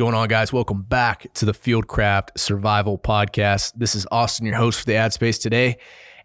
Going on, guys? Welcome back to the Fieldcraft Survival Podcast. This is Austin, your host for the ad space today.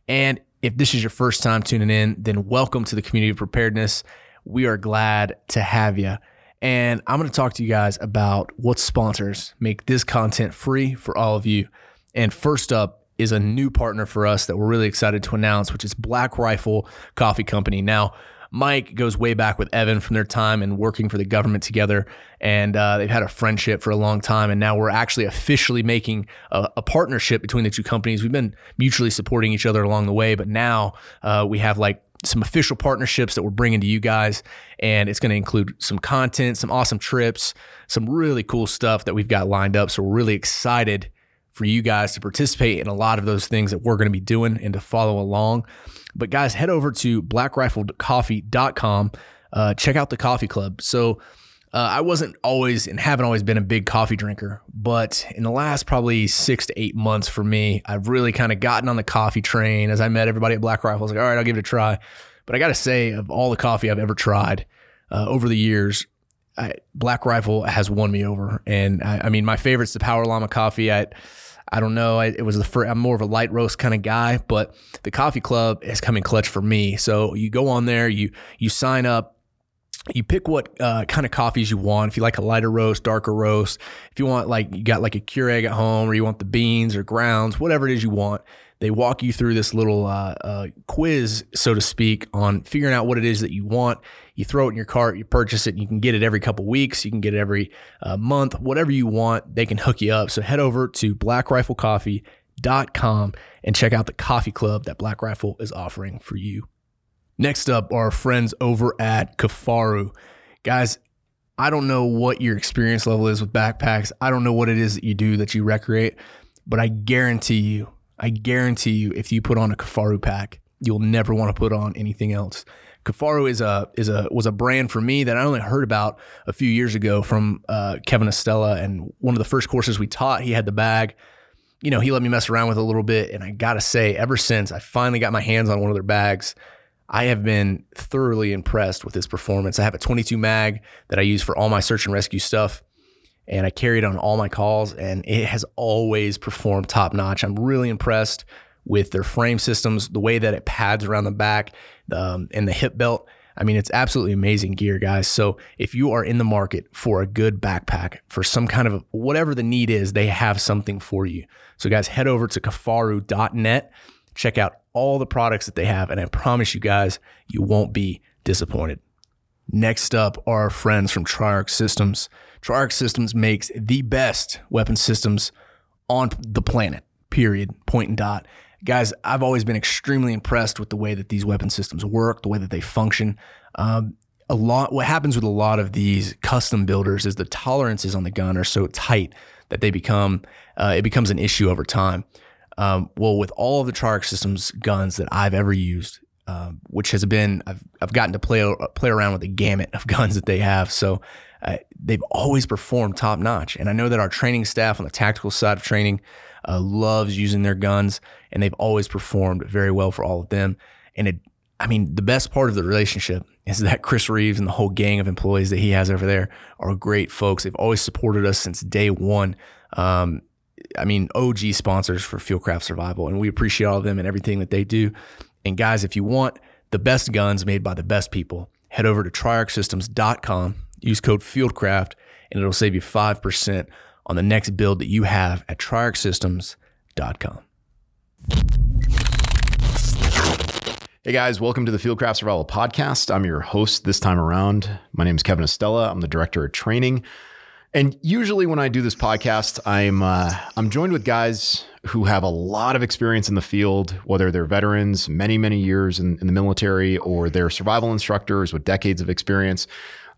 And if this is your first time tuning in, then welcome to the community of preparedness. We are glad to have you. And I'm going to talk to you guys about what sponsors make this content free for all of you. And first up is a new partner for us that we're really excited to announce, which is Black Rifle Coffee Company. Now, Mike goes way back with Evan from their time and working for the government together. And uh, they've had a friendship for a long time. And now we're actually officially making a, a, partnership between the two companies. We've been mutually supporting each other along the way, but now uh, we have like some official partnerships that we're bringing to you guys. And it's going to include some content, some awesome trips, some really cool stuff that we've got lined up. So we're really excited for you guys to participate in a lot of those things that we're going to be doing and to follow along. But guys, head over to blackriflecoffee.com. Uh, check out the coffee club. So uh, I wasn't always and haven't always been a big coffee drinker, but in the last probably six to eight months for me, I've really kind of gotten on the coffee train. As I met everybody at Black Rifle, I was like, all right, I'll give it a try. But I got to say, of all the coffee I've ever tried uh, over the years, I, Black Rifle has won me over. And I, I mean, my favorite's the Power Llama coffee. I I don't know. I, it was the first, I'm more of a light roast kind of guy, but the coffee club is coming clutch for me. So you go on there, you you sign up, you pick what uh, kind of coffees you want. If you like a lighter roast, darker roast, if you want like you got like a Keurig at home, or you want the beans or grounds, whatever it is you want, they walk you through this little uh, uh, quiz, so to speak, on figuring out what it is that you want. You throw it in your cart, you purchase it, and you can get it every couple weeks. You can get it every uh, month, whatever you want. They can hook you up. So head over to blackriflecoffee.com and check out the coffee club that Black Rifle is offering for you. Next up are our friends over at Kifaru. Guys, I don't know what your experience level is with backpacks. I don't know what it is that you do that you recreate, but I guarantee you I guarantee you, if you put on a Kifaru pack, you'll never want to put on anything else. Kifaru is a is a was a brand for me that I only heard about a few years ago from uh, Kevin Estela, and one of the first courses we taught, he had the bag. You know, he let me mess around with a little bit, and I gotta say, ever since I finally got my hands on one of their bags, I have been thoroughly impressed with his performance. I have a 22 mag that I use for all my search and rescue stuff and I carry it on all my calls, and it has always performed top notch. I'm really impressed with their frame systems, the way that it pads around the back, um, and the hip belt. I mean, it's absolutely amazing gear, guys. So if you are in the market for a good backpack for some kind of whatever the need is, they have something for you. So guys, head over to kifaru.net, check out all the products that they have, and I promise you guys, you won't be disappointed. Next up are our friends from Triarc Systems. Triarc Systems makes the best weapon systems on the planet, period, point and dot. Guys, I've always been extremely impressed with the way that these weapon systems work, the way that they function. Um, a lot, what happens with a lot of these custom builders is the tolerances on the gun are so tight that they become, uh, it becomes an issue over time. Um, well, with all of the Triarc Systems guns that I've ever used, uh, which has been I've I've gotten to play play around with the gamut of guns that they have. So uh, they've always performed top notch. And I know that our training staff on the tactical side of training uh, loves using their guns, and they've always performed very well for all of them. And it, I mean, the best part of the relationship is that Chris Reeves and the whole gang of employees that he has over there are great folks. They've always supported us since day one. Um, I mean, OG sponsors for Fieldcraft Survival, and we appreciate all of them and everything that they do. And guys, if you want the best guns made by the best people, head over to triarcsystems.com Use code FIELDCRAFT and it'll save you 5% on the next build that you have at triarcsystems.com. Hey guys, welcome to the Fieldcraft Survival Podcast. I'm your host this time around. My name is Kevin Estela. I'm the director of training. And usually when I do this podcast, I'm uh, I'm joined with guys who have a lot of experience in the field, whether they're veterans, many many years in, in the military, or they're survival instructors with decades of experience.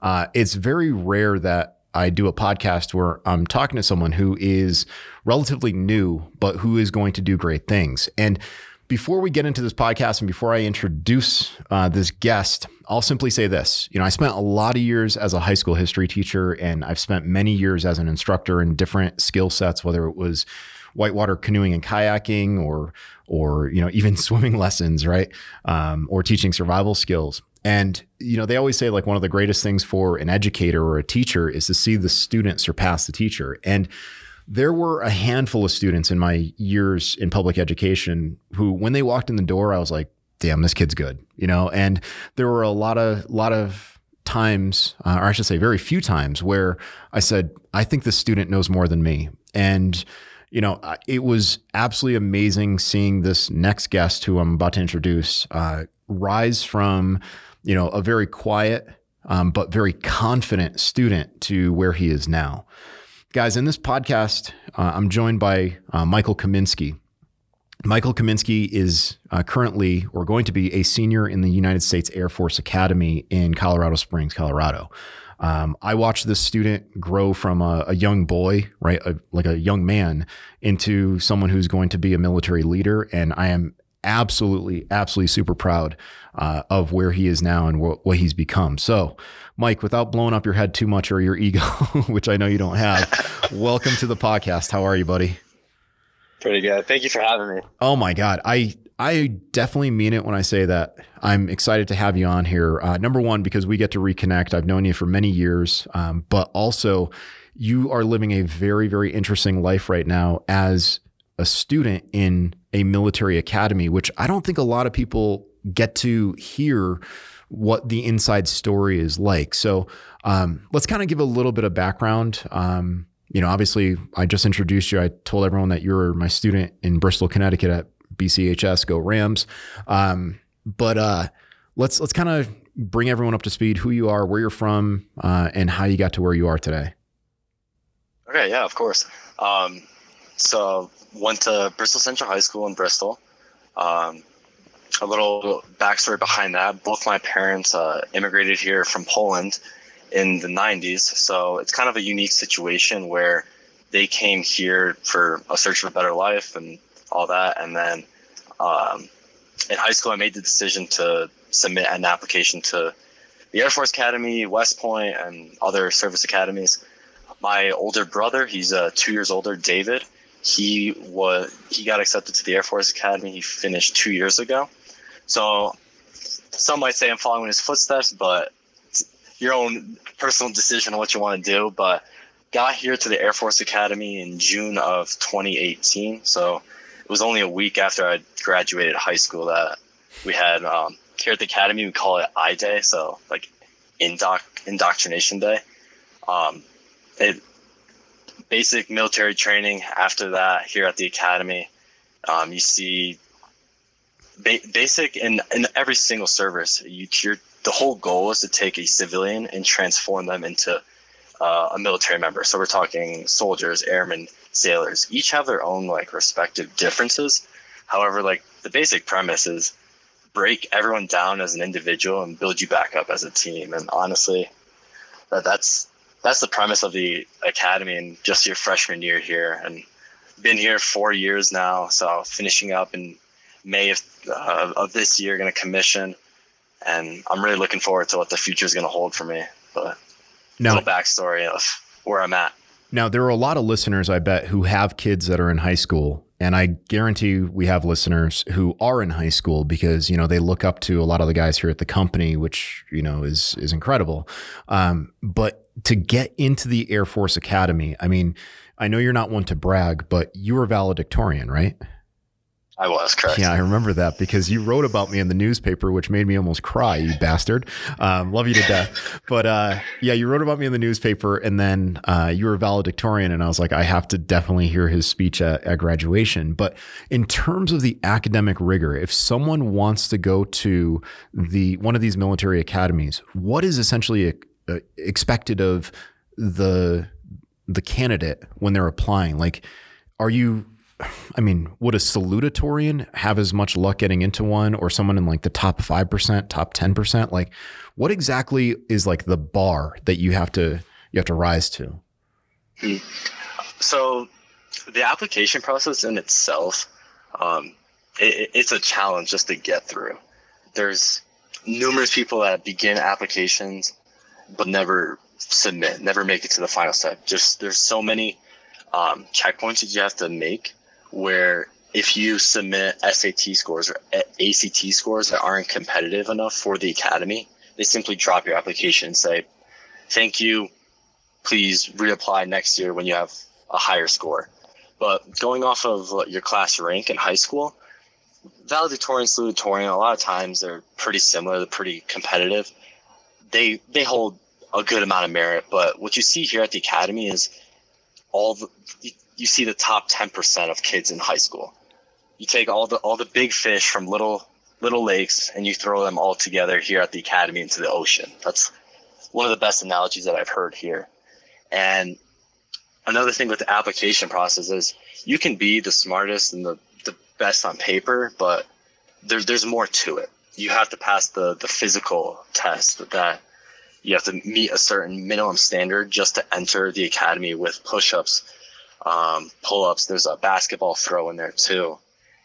Uh, it's very rare that I do a podcast where I'm talking to someone who is relatively new, but who is going to do great things. And before we get into this podcast and before I introduce uh, this guest, I'll simply say this. You know, I spent a lot of years as a high school history teacher, and I've spent many years as an instructor in different skill sets, whether it was whitewater canoeing and kayaking or or you know even swimming lessons right um, or teaching survival skills And, you know, they always say like one of the greatest things for an educator or a teacher is to see the student surpass the teacher. And there were a handful of students in my years in public education who, when they walked in the door, I was like, damn, this kid's good, you know? And there were a lot of, lot of, times, uh, or I should say, very few times, where I said, I think this student knows more than me. And, you know, it was absolutely amazing seeing this next guest who I'm about to introduce uh, rise from, you know, a very quiet, um, but very confident student to where he is now. Guys, in this podcast, uh, I'm joined by uh, Michael Kaminsky. Michael Kaminsky is uh, currently or going to be a senior in the United States Air Force Academy in Colorado Springs, Colorado. Um, I watched this student grow from a, a young boy, right, a, like a young man, into someone who's going to be a military leader, and I am absolutely, absolutely super proud uh, of where he is now and wh- what he's become. So, Mike, without blowing up your head too much or your ego, which I know you don't have, welcome to the podcast. How are you, buddy? Pretty good. Thank you for having me. Oh my God. I I definitely mean it when I say that. I'm excited to have you on here. Uh, number one, because we get to reconnect. I've known you for many years, um, but also you are living a very, very interesting life right now as a student in a military academy, which I don't think a lot of people get to hear what the inside story is like. So um, let's kind of give a little bit of background. Um, you know, obviously, I just introduced you. I told everyone that you're my student in Bristol, Connecticut at BCHS. Go Rams! Um, but uh, let's let's kind of bring everyone up to speed. Who you are, where you're from, uh, and how you got to where you are today. Okay, yeah, of course. Um, so went to Bristol Central High School in Bristol. Um, a little backstory behind that: both my parents uh, immigrated here from Poland in the 90s. So it's kind of a unique situation where they came here for a search for a better life and all that. And then um, in high school, I made the decision to submit an application to the Air Force Academy, West Point, and other service academies. My older brother, he's uh, two years older, David. He was he got accepted to the Air Force Academy. He finished two years ago. So some might say I'm following his footsteps, but your own personal decision on what you want to do. But got here to the Air Force Academy in June of 2018. So it was only a week after I graduated high school that we had um, here at the academy. We call it I Day, so like indoc indoctrination day. Um, it basic military training. After that, here at the academy, um, you see ba- basic in in every single service. You the whole goal is to take a civilian and transform them into uh, a military member. So we're talking soldiers, airmen, sailors. Each have their own like respective differences. However, like the basic premise is break everyone down as an individual and build you back up as a team. And honestly, that that's that's the premise of the academy and just your freshman year here. And been here four years now, so finishing up in May of, uh, of this year, going to commission and I'm really looking forward to what the future is going to hold for me. But now, little backstory of where I'm at. Now, there are a lot of listeners, I bet, who have kids that are in high school. And I guarantee we have listeners who are in high school because, you know, they look up to a lot of the guys here at the company, which, you know, is is incredible. Um, but to get into the Air Force Academy, I mean, I know you're not one to brag, but you were valedictorian, right? I was correct. Yeah, I remember that because you wrote about me in the newspaper, which made me almost cry. You bastard. Um, love you to death. But uh, yeah, you wrote about me in the newspaper, and then uh, you were valedictorian, and I was like, I have to definitely hear his speech at, at graduation. But in terms of the academic rigor, if someone wants to go to the one of these military academies, what is essentially a, uh, a, expected of the the candidate when they're applying? Like, are you I mean, would a salutatorian have as much luck getting into one or someone in like the top 5%, top 10%? Like what exactly is like the bar that you have to you have to rise to? So the application process in itself um, it, it's a challenge just to get through. There's numerous people that begin applications but never submit, never make it to the final step. Just there's so many um, checkpoints that you have to make where if you submit SAT scores or ACT scores that aren't competitive enough for the academy, they simply drop your application and say, "Thank you, please reapply next year when you have a higher score." But going off of your class rank in high school, valedictorian, salutatorian, a lot of times they're pretty similar. They're pretty competitive. They they hold a good amount of merit, but what you see here at the academy is all the you see the top 10% of kids in high school. You take all the all the big fish from little little lakes and you throw them all together here at the academy into the ocean. That's one of the best analogies that I've heard here. And another thing with the application process is you can be the smartest and the, the best on paper, but there's there's more to it. You have to pass the the physical test that you have to meet a certain minimum standard just to enter the academy with push-ups, um, pull-ups. There's a basketball throw in there too.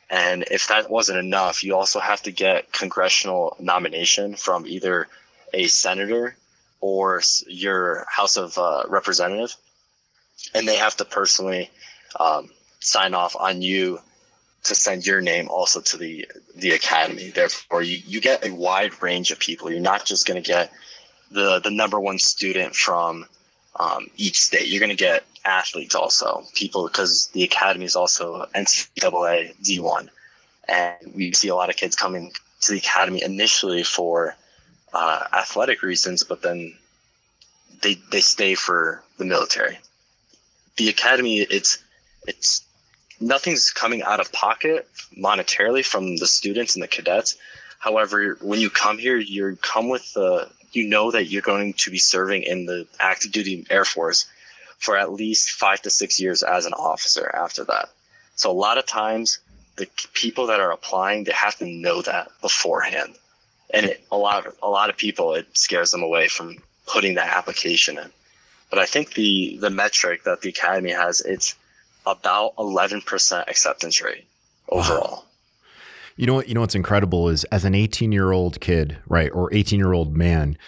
And if that wasn't enough, you also have to get congressional nomination from either a senator or your House of uh, Representative, and they have to personally um, sign off on you to send your name also to the the academy. Therefore, you, you get a wide range of people. You're not just going to get the the number one student from um, each state. You're going to get athletes also, people because the academy is also NCAA D1, and we see a lot of kids coming to the academy initially for uh, athletic reasons, but then they they stay for the military. The academy, it's it's nothing's coming out of pocket monetarily from the students and the cadets. However, when you come here, you come with the you know that you're going to be serving in the active duty Air Force for at least five to six years as an officer after that. So a lot of times the people that are applying, they have to know that beforehand. And it, a lot of, a lot of people, it scares them away from putting that application in. But I think the, the metric that the academy has, it's about 11% acceptance rate overall. Wow. You know what? You know what's incredible is as an 18 year old kid, right, or 18 year old man,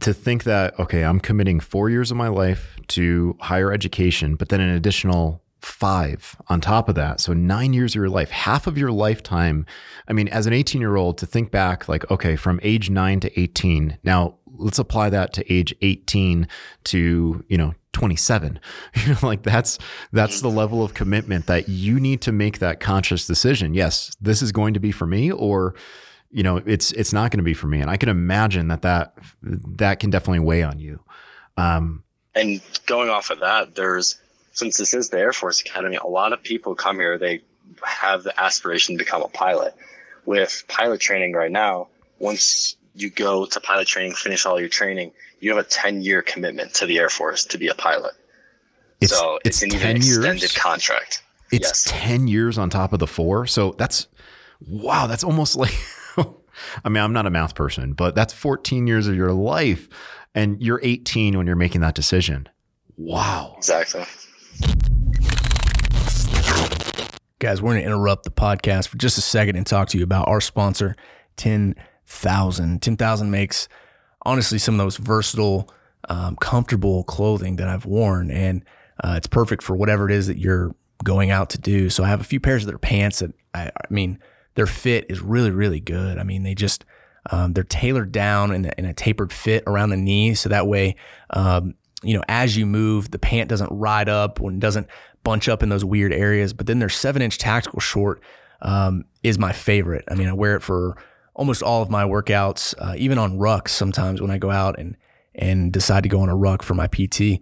to think that okay, I'm committing four years of my life to higher education, but then an additional five on top of that. So nine years of your life, half of your lifetime. I mean, as an 18 year old, to think back, like, okay, from age nine to 18. Now let's apply that to age 18 to, you know, 27 you know like that's that's the level of commitment that you need to make that conscious decision yes this is going to be for me or you know it's it's not going to be for me and i can imagine that that that can definitely weigh on you um, and going off of that there's since this is the air force academy a lot of people come here they have the aspiration to become a pilot with pilot training right now once you go to pilot training finish all your training you have a 10 year commitment to the Air Force to be a pilot. It's, so it's, it's an 10 extended years? contract. It's yes. 10 years on top of the four. So that's, wow, that's almost like, I mean, I'm not a math person, but that's 14 years of your life. And you're 18 when you're making that decision. Wow. Exactly. Guys, we're going to interrupt the podcast for just a second and talk to you about our sponsor, 10,000. 10,000 makes honestly some of the most versatile, um, comfortable clothing that I've worn, and uh, it's perfect for whatever it is that you're going out to do. So I have a few pairs of their pants that I, I mean, their fit is really, really good. I mean, they just um, they're tailored down in a, in a, tapered fit around the knee, so that way, um, you know, as you move, the pant doesn't ride up when doesn't bunch up in those weird areas. But then their seven inch tactical short um, is my favorite. I mean, I wear it for almost all of my workouts, uh, even on rucks. Sometimes when I go out and and decide to go on a ruck for my PT,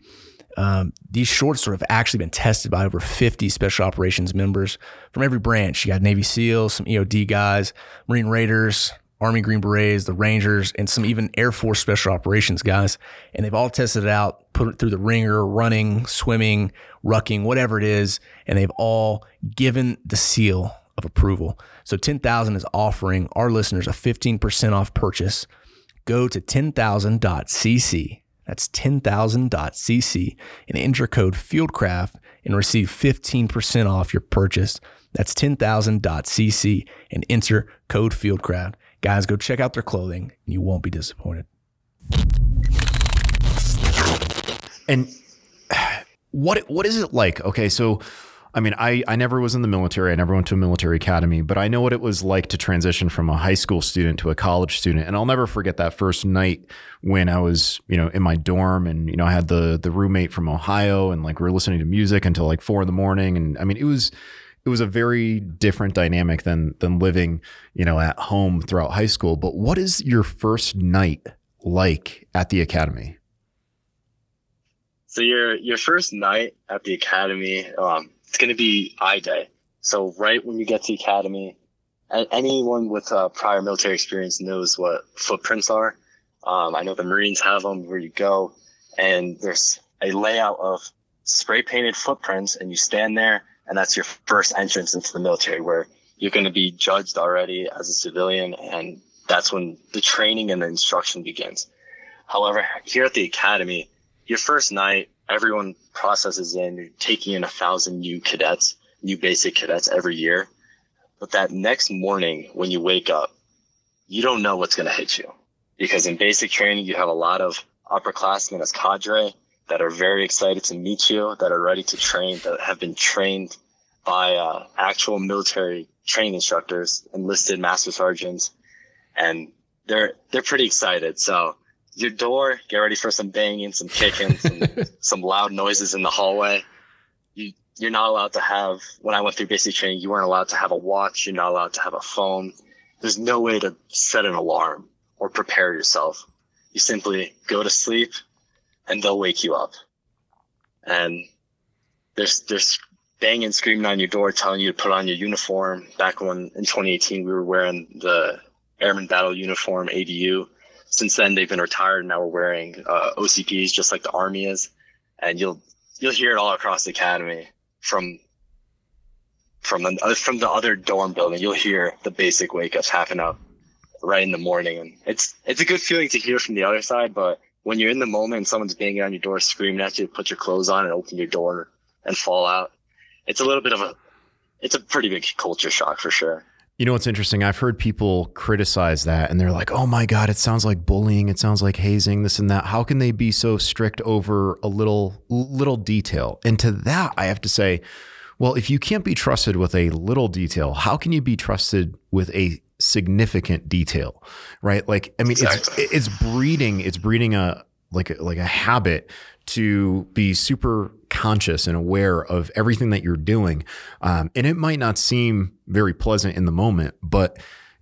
um, these shorts sort of actually been tested by over 50 special operations members from every branch. You got Navy SEALs, some EOD guys, Marine Raiders, Army Green Berets, the Rangers, and some even Air Force Special Operations guys. And they've all tested it out, put it through the ringer, running, swimming, rucking, whatever it is, and they've all given the seal of approval. So 10,000 is offering our listeners a 15% off purchase. Go to 10,000.cc. That's 10,000.cc and enter code FieldCraft and receive 15% off your purchase. That's 10,000.cc and enter code FieldCraft. Guys, go check out their clothing and you won't be disappointed. And what what is it like? Okay, so I mean, I, I never was in the military. I never went to a military academy, but I know what it was like to transition from a high school student to a college student. And I'll never forget that first night when I was, you know, in my dorm and, you know, I had the the roommate from Ohio and like we were listening to music until like four in the morning. And I mean, it was it was a very different dynamic than than living, you know, at home throughout high school. But what is your first night like at the academy? So your your first night at the academy, um, it's going to be I Day. So right when you get to the academy, anyone with uh, prior military experience knows what footprints are. Um, I know the Marines have them where you go, and there's a layout of spray painted footprints, and you stand there, and that's your first entrance into the military, where you're going to be judged already as a civilian, and that's when the training and the instruction begins. However, here at the academy, your first night, everyone processes in, taking in a thousand new cadets, new basic cadets every year. But that next morning when you wake up, you don't know what's going to hit you because in basic training, you have a lot of upperclassmen as cadre that are very excited to meet you, that are ready to train, that have been trained by uh, actual military training instructors, enlisted master sergeants, and they're they're pretty excited. So your door, get ready for some banging, some kicking, some, some loud noises in the hallway. You, you're not allowed to have, when I went through basic training, you weren't allowed to have a watch. You're not allowed to have a phone. There's no way to set an alarm or prepare yourself. You simply go to sleep and they'll wake you up. And there's, there's banging, screaming on your door, telling you to put on your uniform. Back when in 2018, we were wearing the Airman Battle Uniform ABU since then they've been retired and now we're wearing uh, OCPs just like the army is, and you'll you'll hear it all across the academy from from the uh, from the other dorm building. You'll hear the basic wake ups happen up right in the morning, and it's it's a good feeling to hear from the other side. But when you're in the moment and someone's banging on your door, screaming at you, to put your clothes on and open your door and fall out, it's a little bit of a it's a pretty big culture shock for sure. You know what's interesting? I've heard people criticize that and they're like, oh my God, it sounds like bullying. It sounds like hazing, this and that. How can they be so strict over a little, little detail? And to that, I have to say, well, if you can't be trusted with a little detail, how can you be trusted with a significant detail? Right? Like, I mean, exactly. it's, it's breeding, it's breeding a, like a, like a habit to be super conscious and aware of everything that you're doing. Um, and it might not seem very pleasant in the moment, but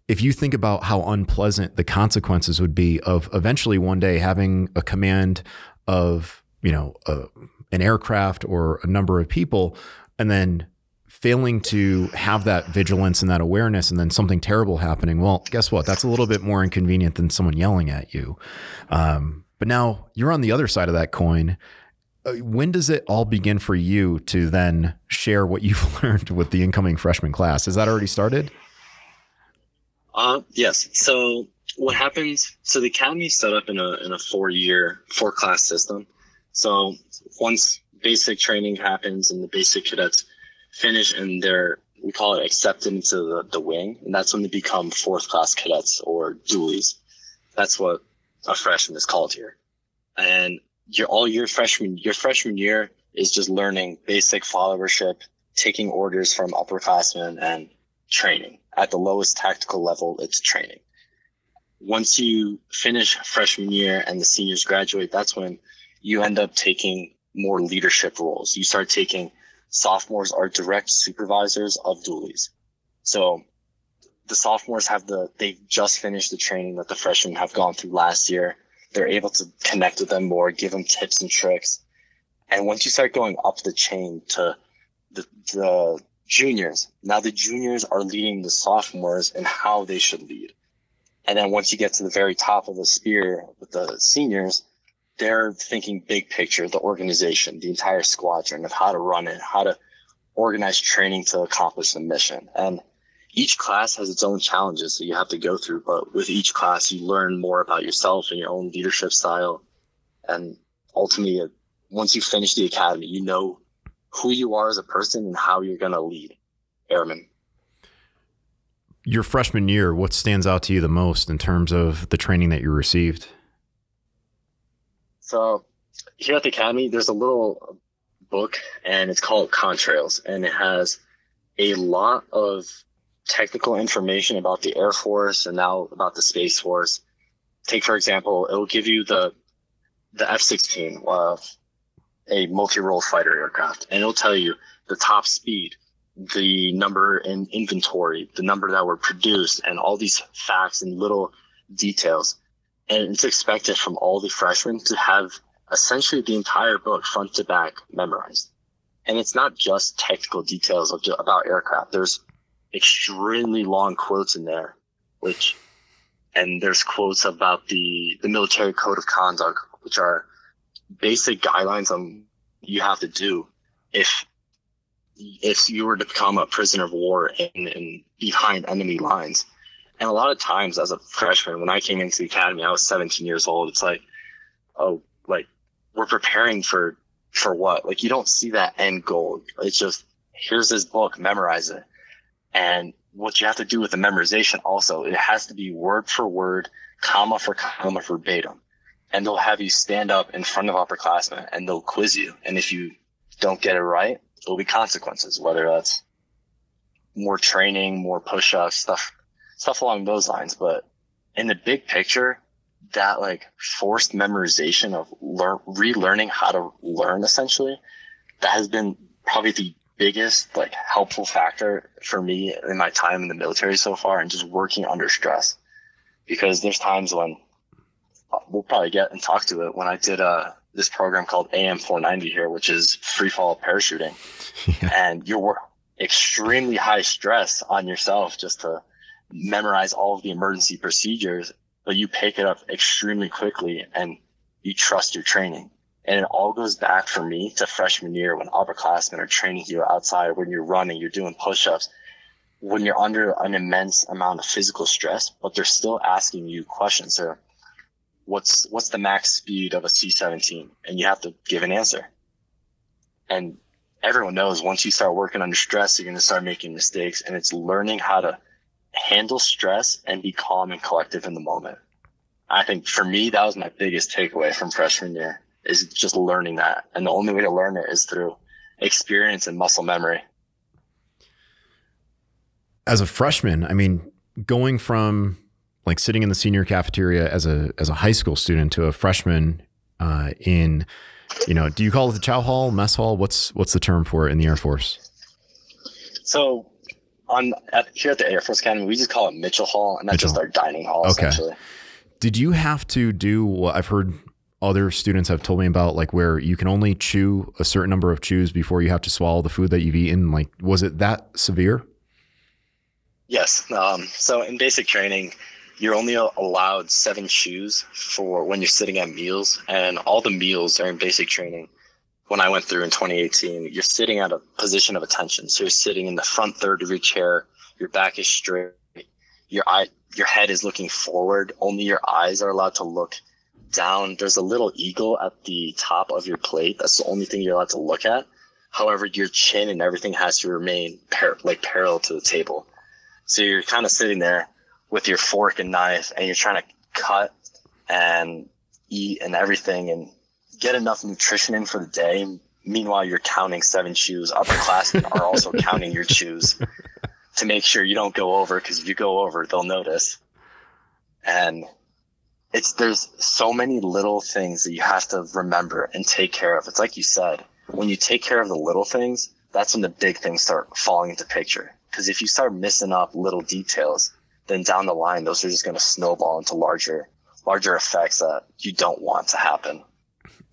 if you think about how unpleasant the consequences would be of eventually one day having a command of, you know, a, an aircraft or a number of people, and then failing to have that vigilance and that awareness and then something terrible happening well guess what that's a little bit more inconvenient than someone yelling at you um, but now you're on the other side of that coin. Uh, when does it all begin for you to then share what you've learned with the incoming freshman class? Has that already started? Uh, yes. So what happens? So the academy is set up in a in a four year four class system. So once basic training happens and the basic cadets finish and they're we call it accepted into the, the wing, and that's when they become fourth class cadets or doolies. That's what a freshman is called here. And your all your freshman your freshman year is just learning basic followership, taking orders from upperclassmen and training. At the lowest tactical level, it's training. Once you finish freshman year and the seniors graduate, that's when you end up taking more leadership roles. You start taking sophomores are direct supervisors of doolies. So the sophomores have the they've just finished the training that the freshmen have gone through last year. They're able to connect with them more, give them tips and tricks. And once you start going up the chain to the, the juniors, now the juniors are leading the sophomores and how they should lead. And then once you get to the very top of the spear with the seniors, they're thinking big picture, the organization, the entire squadron of how to run it, how to organize training to accomplish the mission. And each class has its own challenges that you have to go through, but with each class, you learn more about yourself and your own leadership style. And ultimately, once you finish the academy, you know who you are as a person and how you're going to lead airmen. Your freshman year, what stands out to you the most in terms of the training that you received? So, here at the academy, there's a little book, and it's called Contrails, and it has a lot of technical information about the Air Force and now about the Space Force. Take for example, it will give you the the F-16, uh, a multi-role fighter aircraft, and it'll tell you the top speed, the number in inventory, the number that were produced, and all these facts and little details. And it's expected from all the freshmen to have essentially the entire book front to back memorized. And it's not just technical details of, about aircraft. There's extremely long quotes in there, which, and there's quotes about the, the military code of conduct, which are basic guidelines on you have to do if if you were to become a prisoner of war and, in behind enemy lines. And a lot of times as a freshman, when I came into the academy, I was 17 years old. It's like, oh, like we're preparing for, for what? Like you don't see that end goal. It's just, here's this book, memorize it. And what you have to do with the memorization also, it has to be word for word, comma for comma verbatim. And they'll have you stand up in front of upperclassmen and they'll quiz you. And if you don't get it right, there'll be consequences, whether that's more training, more push-ups, stuff, stuff along those lines. But in the big picture, that like forced memorization of learn, relearning how to learn essentially, that has been probably the biggest like helpful factor for me in my time in the military so far and just working under stress. Because there's times when we'll probably get and talk to it when I did uh this program called AM 490 here, which is free fall parachuting. Yeah. And you're extremely high stress on yourself just to memorize all of the emergency procedures, but you pick it up extremely quickly and you trust your training. And it all goes back for me to freshman year when upperclassmen are training you outside, when you're running, you're doing push-ups, when you're under an immense amount of physical stress, but they're still asking you questions. So what's what's the max speed of a C-17, and you have to give an answer. And everyone knows once you start working under stress, you're going to start making mistakes, and it's learning how to handle stress and be calm and collective in the moment. I think for me, that was my biggest takeaway from freshman year is just learning that. And the only way to learn it is through experience and muscle memory. As a freshman, I mean, going from like sitting in the senior cafeteria as a as a high school student to a freshman uh, in you know do you call it the chow hall mess hall what's what's the term for it in the air force so on at, here at the air force academy we just call it mitchell hall and that's mitchell. just our dining hall okay. essentially did you have to do what i've heard other students have told me about like where you can only chew a certain number of chews before you have to swallow the food that you've eaten like was it that severe yes um, so in basic training you're only allowed seven chews for when you're sitting at meals, and all the meals are in basic training. When I went through in 2018, you're sitting at a position of attention. So you're sitting in the front third of your chair, your back is straight, your eye, your head is looking forward. Only your eyes are allowed to look down. There's a little eagle at the top of your plate. That's the only thing you're allowed to look at. However, your chin and everything has to remain par- like parallel to the table. So you're kind of sitting there with your fork and knife and you're trying to cut and eat and everything and get enough nutrition in for the day. Meanwhile, you're counting seven chews. Upperclassmen are also counting your shoes to make sure you don't go over because if you go over, they'll notice. And it's there's so many little things that you have to remember and take care of. It's like you said, when you take care of the little things, that's when the big things start falling into picture. Because if you start missing up little details, then down the line, those are just going to snowball into larger, larger effects that you don't want to happen.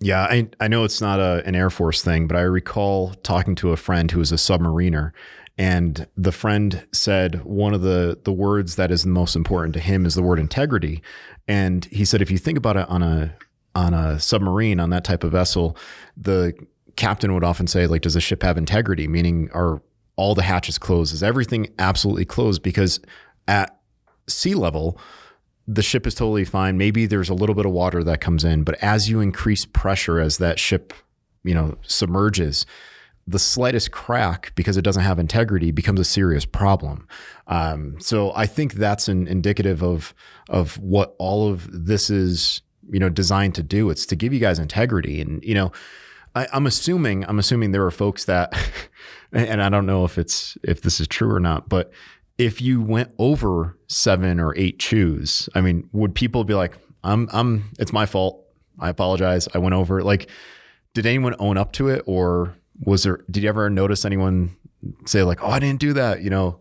Yeah, I, I know it's not a, an Air Force thing, but I recall talking to a friend who was a submariner, and the friend said one of the the words that is the most important to him is the word integrity. And he said if you think about it on a on a submarine on that type of vessel, the captain would often say like, "Does the ship have integrity?" Meaning, are all the hatches closed? Is everything absolutely closed? Because at sea level, the ship is totally fine. Maybe there's a little bit of water that comes in, but as you increase pressure as that ship, you know, submerges, the slightest crack because it doesn't have integrity becomes a serious problem. Um, so I think that's an indicative of of what all of this is, you know, designed to do. It's to give you guys integrity, and you know, I, I'm assuming I'm assuming there are folks that, and I don't know if it's if this is true or not, but if you went over seven or eight chews, I mean, would people be like, "I'm I'm it's my fault. I apologize. I went over." Like, did anyone own up to it, or was there? Did you ever notice anyone say like, "Oh, I didn't do that," you know?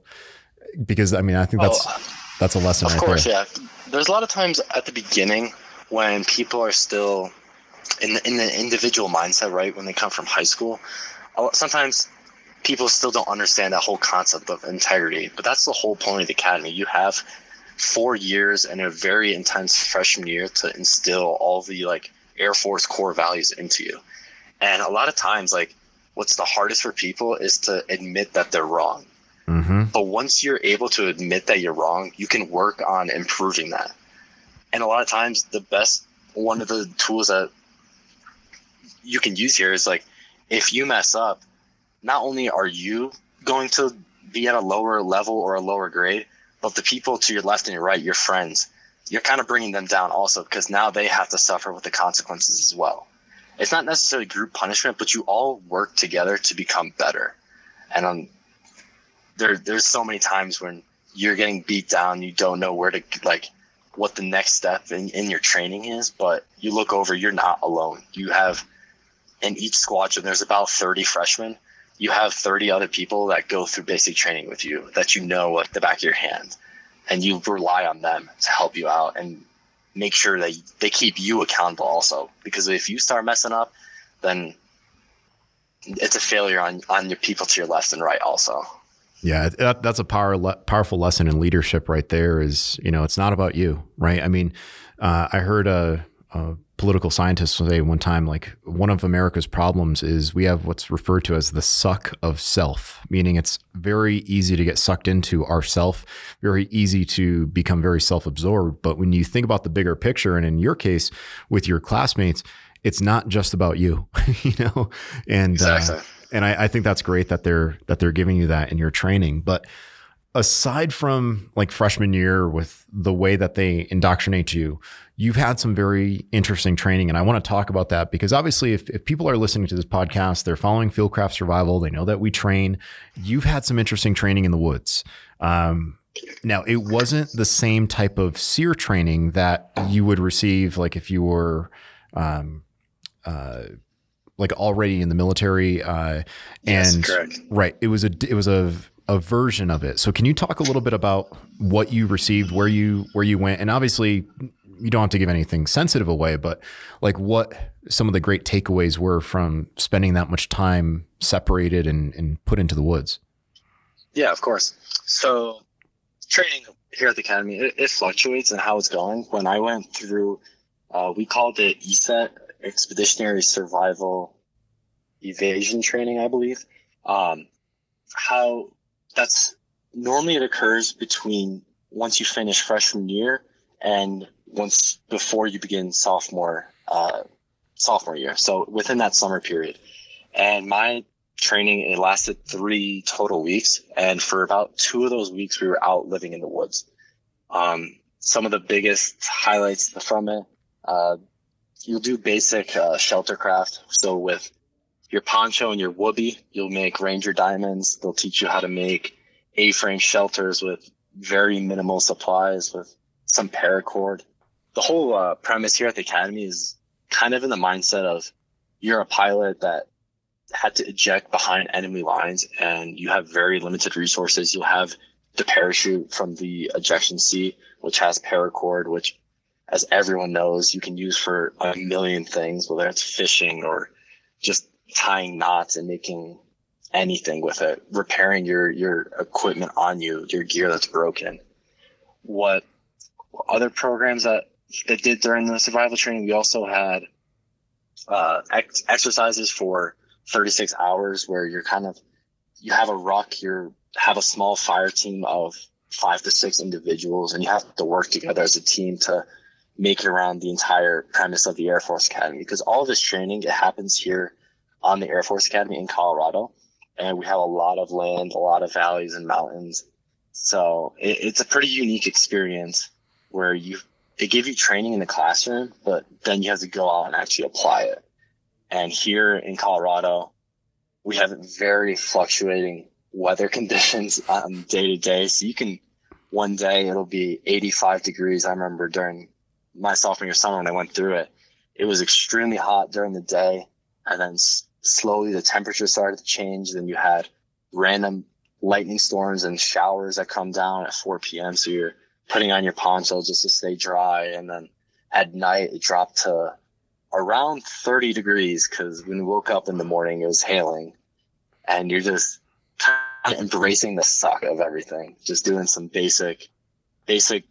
Because I mean, I think that's Oh, that's a lesson Of right course, there. yeah. There's a lot of times at the beginning when people are still in the, in the individual mindset, right? When they come from high school, sometimes people still don't understand that whole concept of integrity. But that's the whole point of the academy. You have four years and a very intense freshman year to instill all the like Air Force core values into you. And a lot of times, like, what's the hardest for people is to admit that they're wrong. Mm-hmm. But once you're able to admit that you're wrong, you can work on improving that. And a lot of times, the best one of the tools that you can use here is like if you mess up, not only are you going to be at a lower level or a lower grade, but the people to your left and your right, your friends, you're kind of bringing them down also because now they have to suffer with the consequences as well. It's not necessarily group punishment, but you all work together to become better. And um, there, there's so many times when you're getting beat down, you don't know where to like what the next step in, in your training is, but you look over, you're not alone. You have in each squadron, there's about 30 freshmen. You have 30 other people that go through basic training with you that you know at the back of your hand, and you rely on them to help you out and make sure that they keep you accountable also. Because if you start messing up, then it's a failure on on your people to your left and right also. Yeah, that, that's a power le- powerful lesson in leadership right there. Is you know, it's not about you, right? I mean, uh, I heard a, a political scientists say one time, like one of America's problems is we have what's referred to as the suck of self, meaning it's very easy to get sucked into ourself, very easy to become very self-absorbed. But when you think about the bigger picture, and in your case with your classmates, it's not just about you, you know, and Exactly. uh, and I, I think that's great that they're that they're giving you that in your training. But aside from like freshman year with the way that they indoctrinate you, you've had some very interesting training. And I want to talk about that because obviously if, if people are listening to this podcast, they're following Fieldcraft Survival, they know that we train. You've had some interesting training in the woods. Um, now it wasn't the same type of SERE training that you would receive like if you were um, uh, like already in the military uh, Yes, and correct. right it was a it was a a version of it so can you talk a little bit about what you received where you where you went and obviously you don't have to give anything sensitive away but like what some of the great takeaways were from spending that much time separated and, and put into the woods Yeah, of course. So training here at the academy, it, it fluctuates in how it's going. When I went through, uh, we called it ESET, Expeditionary Survival Evasion Training, I believe. Um, how that's normally it occurs between once you finish freshman year and once before you begin sophomore uh, sophomore year. So within that summer period, and my training it lasted three total weeks. And for about two of those weeks we were out living in the woods. Um, some of the biggest highlights from it uh, you'll do basic uh, shelter craft. So with your poncho and your woobie you'll make ranger diamonds they'll teach you how to make a-frame shelters with very minimal supplies with some paracord the whole uh, premise here at the academy is kind of in the mindset of you're a pilot that had to eject behind enemy lines and you have very limited resources. You'll have the parachute from the ejection seat, which has paracord, which as everyone knows, you can use for a million things, whether it's fishing or just tying knots and making anything with it, repairing your, your equipment on you, your gear that's broken. What other programs that, that did during the survival training, we also had uh, ex- exercises for 36 hours where you're kind of you have a ruck you have a small fire team of five to six individuals and you have to work together as a team to make it around the entire premise of the air force academy because all of this training it happens here on the air force academy in colorado and we have a lot of land a lot of valleys and mountains so it, it's a pretty unique experience where you they give you training in the classroom but then you have to go out and actually apply it And here in Colorado, we have very fluctuating weather conditions um, day to day. So you can, one day it'll be 85 degrees. I remember during my sophomore year summer when I went through it, it was extremely hot during the day. And then slowly the temperature started to change. Then you had random lightning storms and showers that come down at 4 p.m. So you're putting on your poncho just to stay dry. And then at night it dropped to around 30 degrees because when we woke up in the morning it was hailing and you're just kind of embracing the suck of everything just doing some basic basic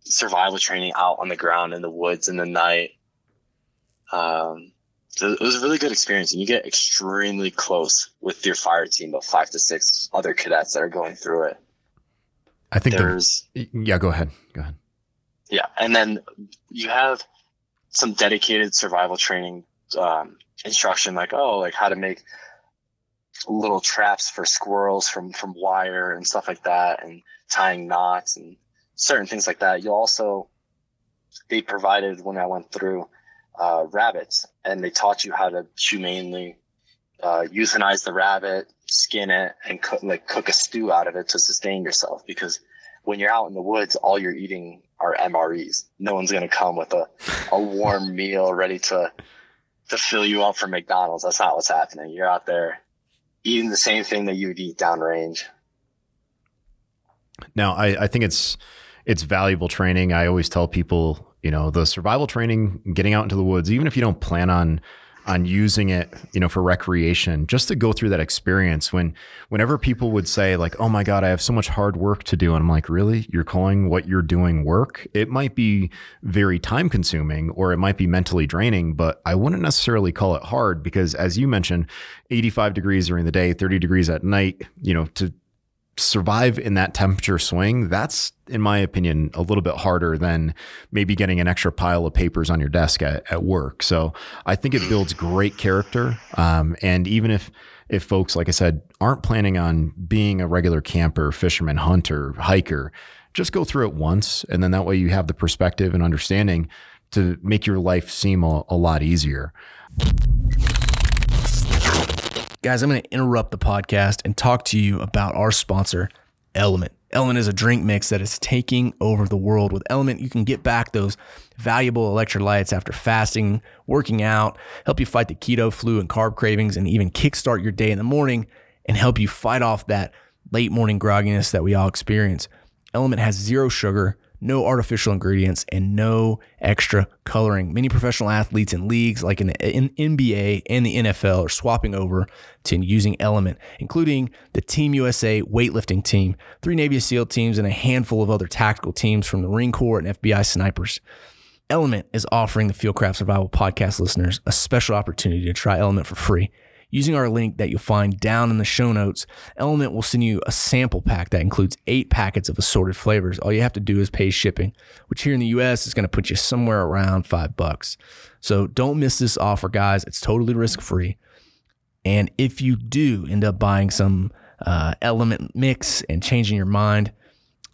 survival training out on the ground in the woods in the night um, it was a really good experience and you get extremely close with your fire team of five to six other cadets that are going through it I think the, there's yeah, go ahead. Go ahead. yeah, and then you have some dedicated survival training um, instruction, like oh, like how to make little traps for squirrels from from wire and stuff like that, and tying knots and certain things like that. You also they provided when I went through uh, rabbits, and they taught you how to humanely uh, euthanize the rabbit, skin it, and cook like cook a stew out of it to sustain yourself. Because when you're out in the woods, all you're eating are MREs. No one's gonna come with a, a warm meal ready to to fill you up for McDonald's. That's not what's happening. You're out there eating the same thing that you would eat downrange. Now, I, I think it's it's valuable training. I always tell people, you know, the survival training, getting out into the woods, even if you don't plan on on using it, you know, for recreation, just to go through that experience. When whenever people would say like, "Oh my God, I have so much hard work to do," and I'm like, "Really? You're calling what you're doing work?" It might be very time consuming, or it might be mentally draining, but I wouldn't necessarily call it hard because, as you mentioned, 85 degrees during the day, 30 degrees at night. You know, to survive in that temperature swing, that's, in my opinion, a little bit harder than maybe getting an extra pile of papers on your desk at, at work. So I think it builds great character. Um, and even if, if folks, like I said, aren't planning on being a regular camper, fisherman, hunter, hiker, just go through it once. And then that way you have the perspective and understanding to make your life seem a, a lot easier. Guys, I'm going to interrupt the podcast and talk to you about our sponsor, LMNT. LMNT is a drink mix that is taking over the world. With LMNT, you can get back those valuable electrolytes after fasting, working out, help you fight the keto flu and carb cravings, and even kickstart your day in the morning and help you fight off that late morning grogginess that we all experience. LMNT has zero sugar, no artificial ingredients, and no extra coloring. Many professional athletes in leagues like in the NBA and the NFL are swapping over to using LMNT, including the Team USA weightlifting team, three Navy SEAL teams, and a handful of other tactical teams from the Marine Corps and FBI snipers. LMNT is offering the Fieldcraft Survival podcast listeners a special opportunity to try Element for free. Using our link that you'll find down in the show notes, LMNT will send you a sample pack that includes eight packets of assorted flavors. All you have to do is pay shipping, which here in the US is going to put you somewhere around five bucks. So don't miss this offer, guys. It's totally risk free. And if you do end up buying some uh, LMNT mix and changing your mind,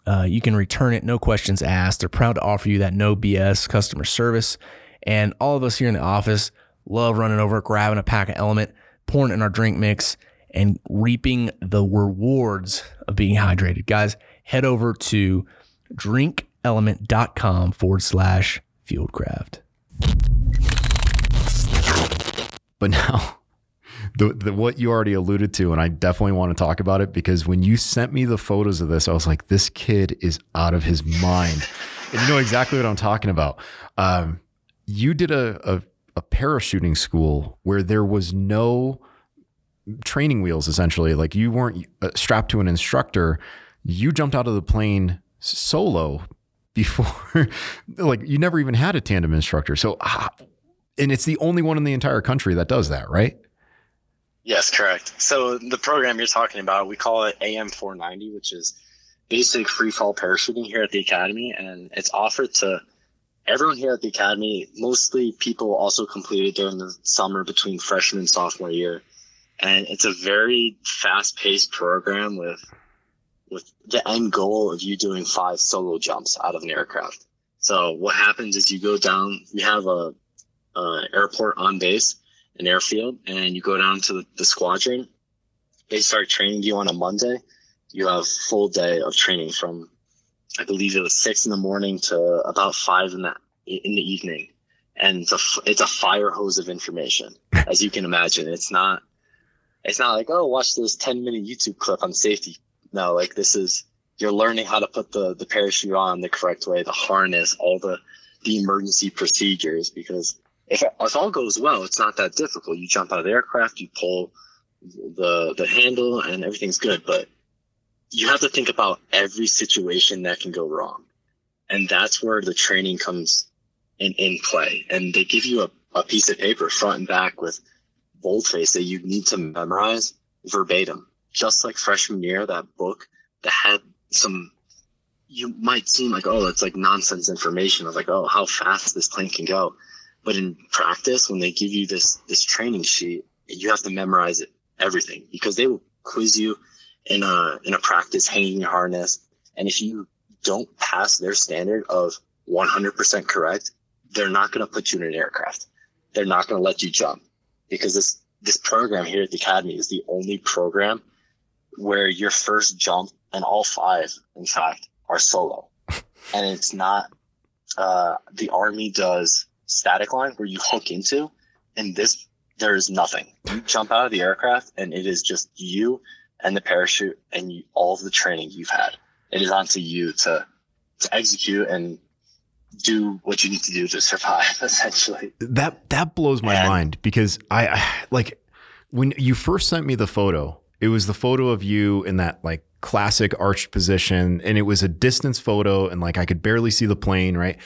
uh, you can return it, no questions asked. They're proud to offer you that no BS customer service. And all of us here in the office love running over, grabbing a pack of LMNT pouring in our drink mix, and reaping the rewards of being hydrated. Guys, head over to drinklmnt.com forward slash fieldcraft. But now, the, the what you already alluded to, and I definitely want to talk about it because when you sent me the photos of this, I was like, this kid is out of his mind. and you know exactly what I'm talking about. Um, you did a, a a parachuting school where there was no training wheels essentially. Like you weren't uh, strapped to an instructor. You jumped out of the plane solo before like you never even had a tandem instructor. So ah, and it's the only one in the entire country that does that right? Yes, correct. So the program you're talking about, we call it AM 490, which is basic free fall parachuting here at the academy, and it's offered to everyone here at the academy. Mostly people also completed during the summer between freshman and sophomore year, and it's a very fast-paced program with with the end goal of you doing five solo jumps out of an aircraft. So what happens is you go down. We have a, a airport on base an airfield and you go down to the, the squadron. They start training you on a Monday. You have full day of training from, I believe it was six in the morning to about five in the in the evening, and it's a it's a fire hose of information, as you can imagine. It's not it's not like oh watch this ten minute YouTube clip on safety. No, like this is you're learning how to put the the parachute on the correct way, the harness, all the the emergency procedures because if, if all goes well, it's not that difficult. You jump out of the aircraft, you pull the the handle, and everything's good. But you have to think about every situation that can go wrong, and that's where the training comes in in play. And they give you a, a piece of paper front and back with boldface that you need to memorize verbatim, just like freshman year. That book that had some you might seem like, oh, it's like nonsense information. I was like, oh, how fast this plane can go. But in practice, when they give you this this training sheet, you have to memorize it everything because they will quiz you in a in a practice hanging harness. And if you don't pass their standard of 100% correct, they're not going to put you in an aircraft. They're not going to let you jump because this this program here at the academy is the only program where your first jump and all five, in fact, are solo. and it's not uh, the army does static line where you hook into, and this there's nothing. You jump out of the aircraft, and it is just you and the parachute and you, all of the training you've had. It is onto you to to execute and do what you need to do to survive. Essentially, that that blows my and, mind because I, I like when you first sent me the photo. It was the photo of you in that like classic arched position and it was a distance photo and like I could barely see the plane, right?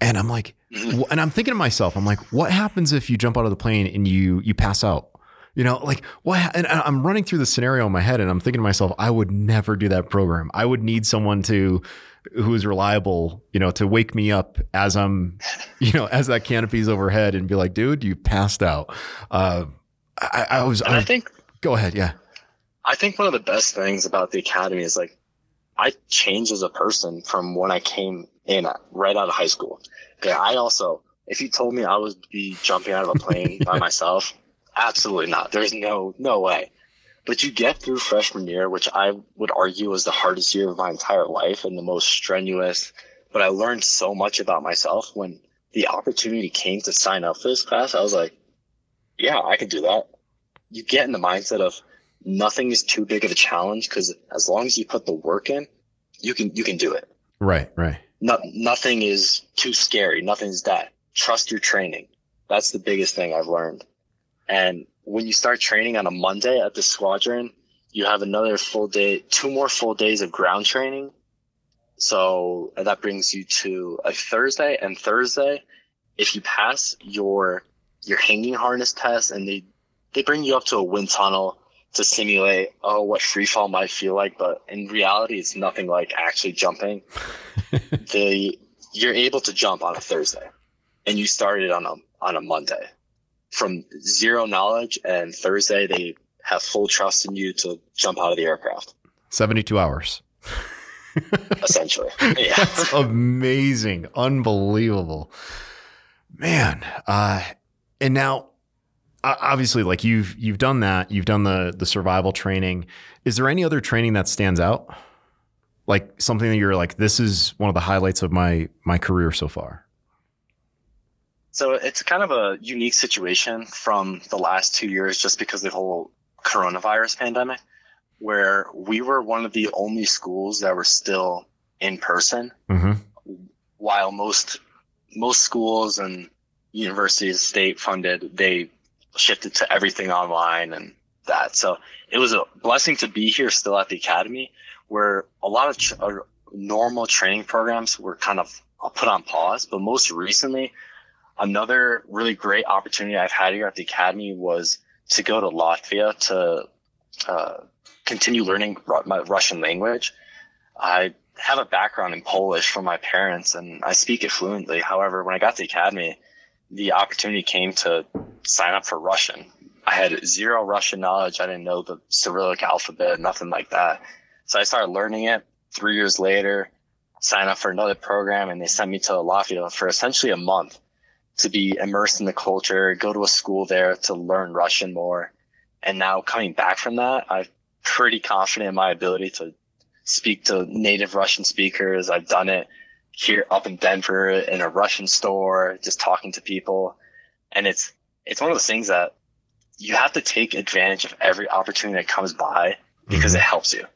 And I'm like mm-hmm. and I'm thinking to myself, I'm like what happens if you jump out of the plane and you you pass out? You know, like what and I'm running through the scenario in my head and I'm thinking to myself, I would never do that program. I would need someone to who is reliable, you know, to wake me up as I'm, you know, as that canopy's overhead and be like, dude, you passed out. Uh, I, I was, I, I think, go ahead. Yeah. I think one of the best things about the academy is like I changed as a person from when I came in right out of high school. Okay, I also, if you told me I would be jumping out of a plane by myself, absolutely not. There's no no way. But you get through freshman year, which I would argue was the hardest year of my entire life and the most strenuous. But I learned so much about myself when the opportunity came to sign up for this class. I was like, yeah, I can do that. You get in the mindset of nothing is too big of a challenge because as long as you put the work in, you can you can do it. Right, right. No, nothing is too scary. Nothing's that. Trust your training. That's the biggest thing I've learned. And when you start training on a Monday at the squadron, you have another full day, two more full days of ground training. So that brings you to a Thursday and Thursday. If you pass your your hanging harness test and they they bring you up to a wind tunnel to simulate oh what free fall might feel like but in reality it's nothing like actually jumping the you're able to jump on a thursday and you started on a on a monday from zero knowledge and thursday they have full trust in you to jump out of the aircraft. 72 hours. Essentially. Yeah. That's amazing. Unbelievable. Man uh and now obviously like you've you've done that. You've done the the survival training. Is there any other training that stands out? Like something that you're like this is one of the highlights of my my career so far so it's kind of a unique situation from the last two years just because of the whole coronavirus pandemic where we were one of the only schools that were still in person mm-hmm. while most most schools and universities state funded they shifted to everything online and that. So it was a blessing to be here still at the academy where a lot of tr- uh, normal training programs were kind of put on pause. But most recently, another really great opportunity I've had here at the academy was to go to Latvia to uh, continue learning my Russian language. I have a background in Polish from my parents and I speak it fluently. However, when I got to the academy, the opportunity came to sign up for Russian. I had zero Russian knowledge. I didn't know the Cyrillic alphabet, nothing like that. So I started learning it. Three years later, signed up for another program, and they sent me to Latvia for essentially a month. To be immersed in the culture, go to a school there to learn Russian more. And now coming back from that, I'm pretty confident in my ability to speak to native Russian speakers. I've done it here up in Denver in a Russian store, just talking to people. And it's, it's one of those things that you have to take advantage of every opportunity that comes by because mm-hmm. it helps you.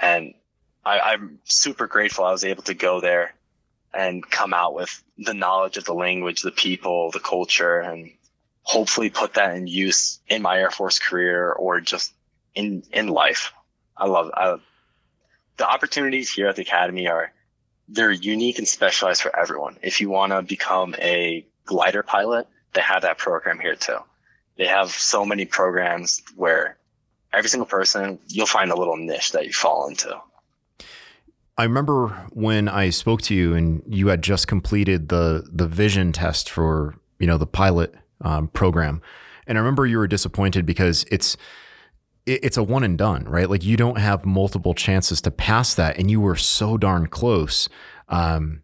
And I, I'm super grateful I was able to go there and come out with the knowledge of the language, the people, the culture, and hopefully put that in use in my Air Force career or just in in life. I love I, the opportunities here at the academy are they're unique and specialized for everyone. If you want to become a glider pilot, they have that program here too. They have so many programs where every single person you'll find a little niche that you fall into. I remember when I spoke to you and you had just completed the the vision test for you know the pilot um, program, and I remember you were disappointed because it's it's a one and done, right? Like you don't have multiple chances to pass that, and you were so darn close. Um,